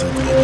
amazing.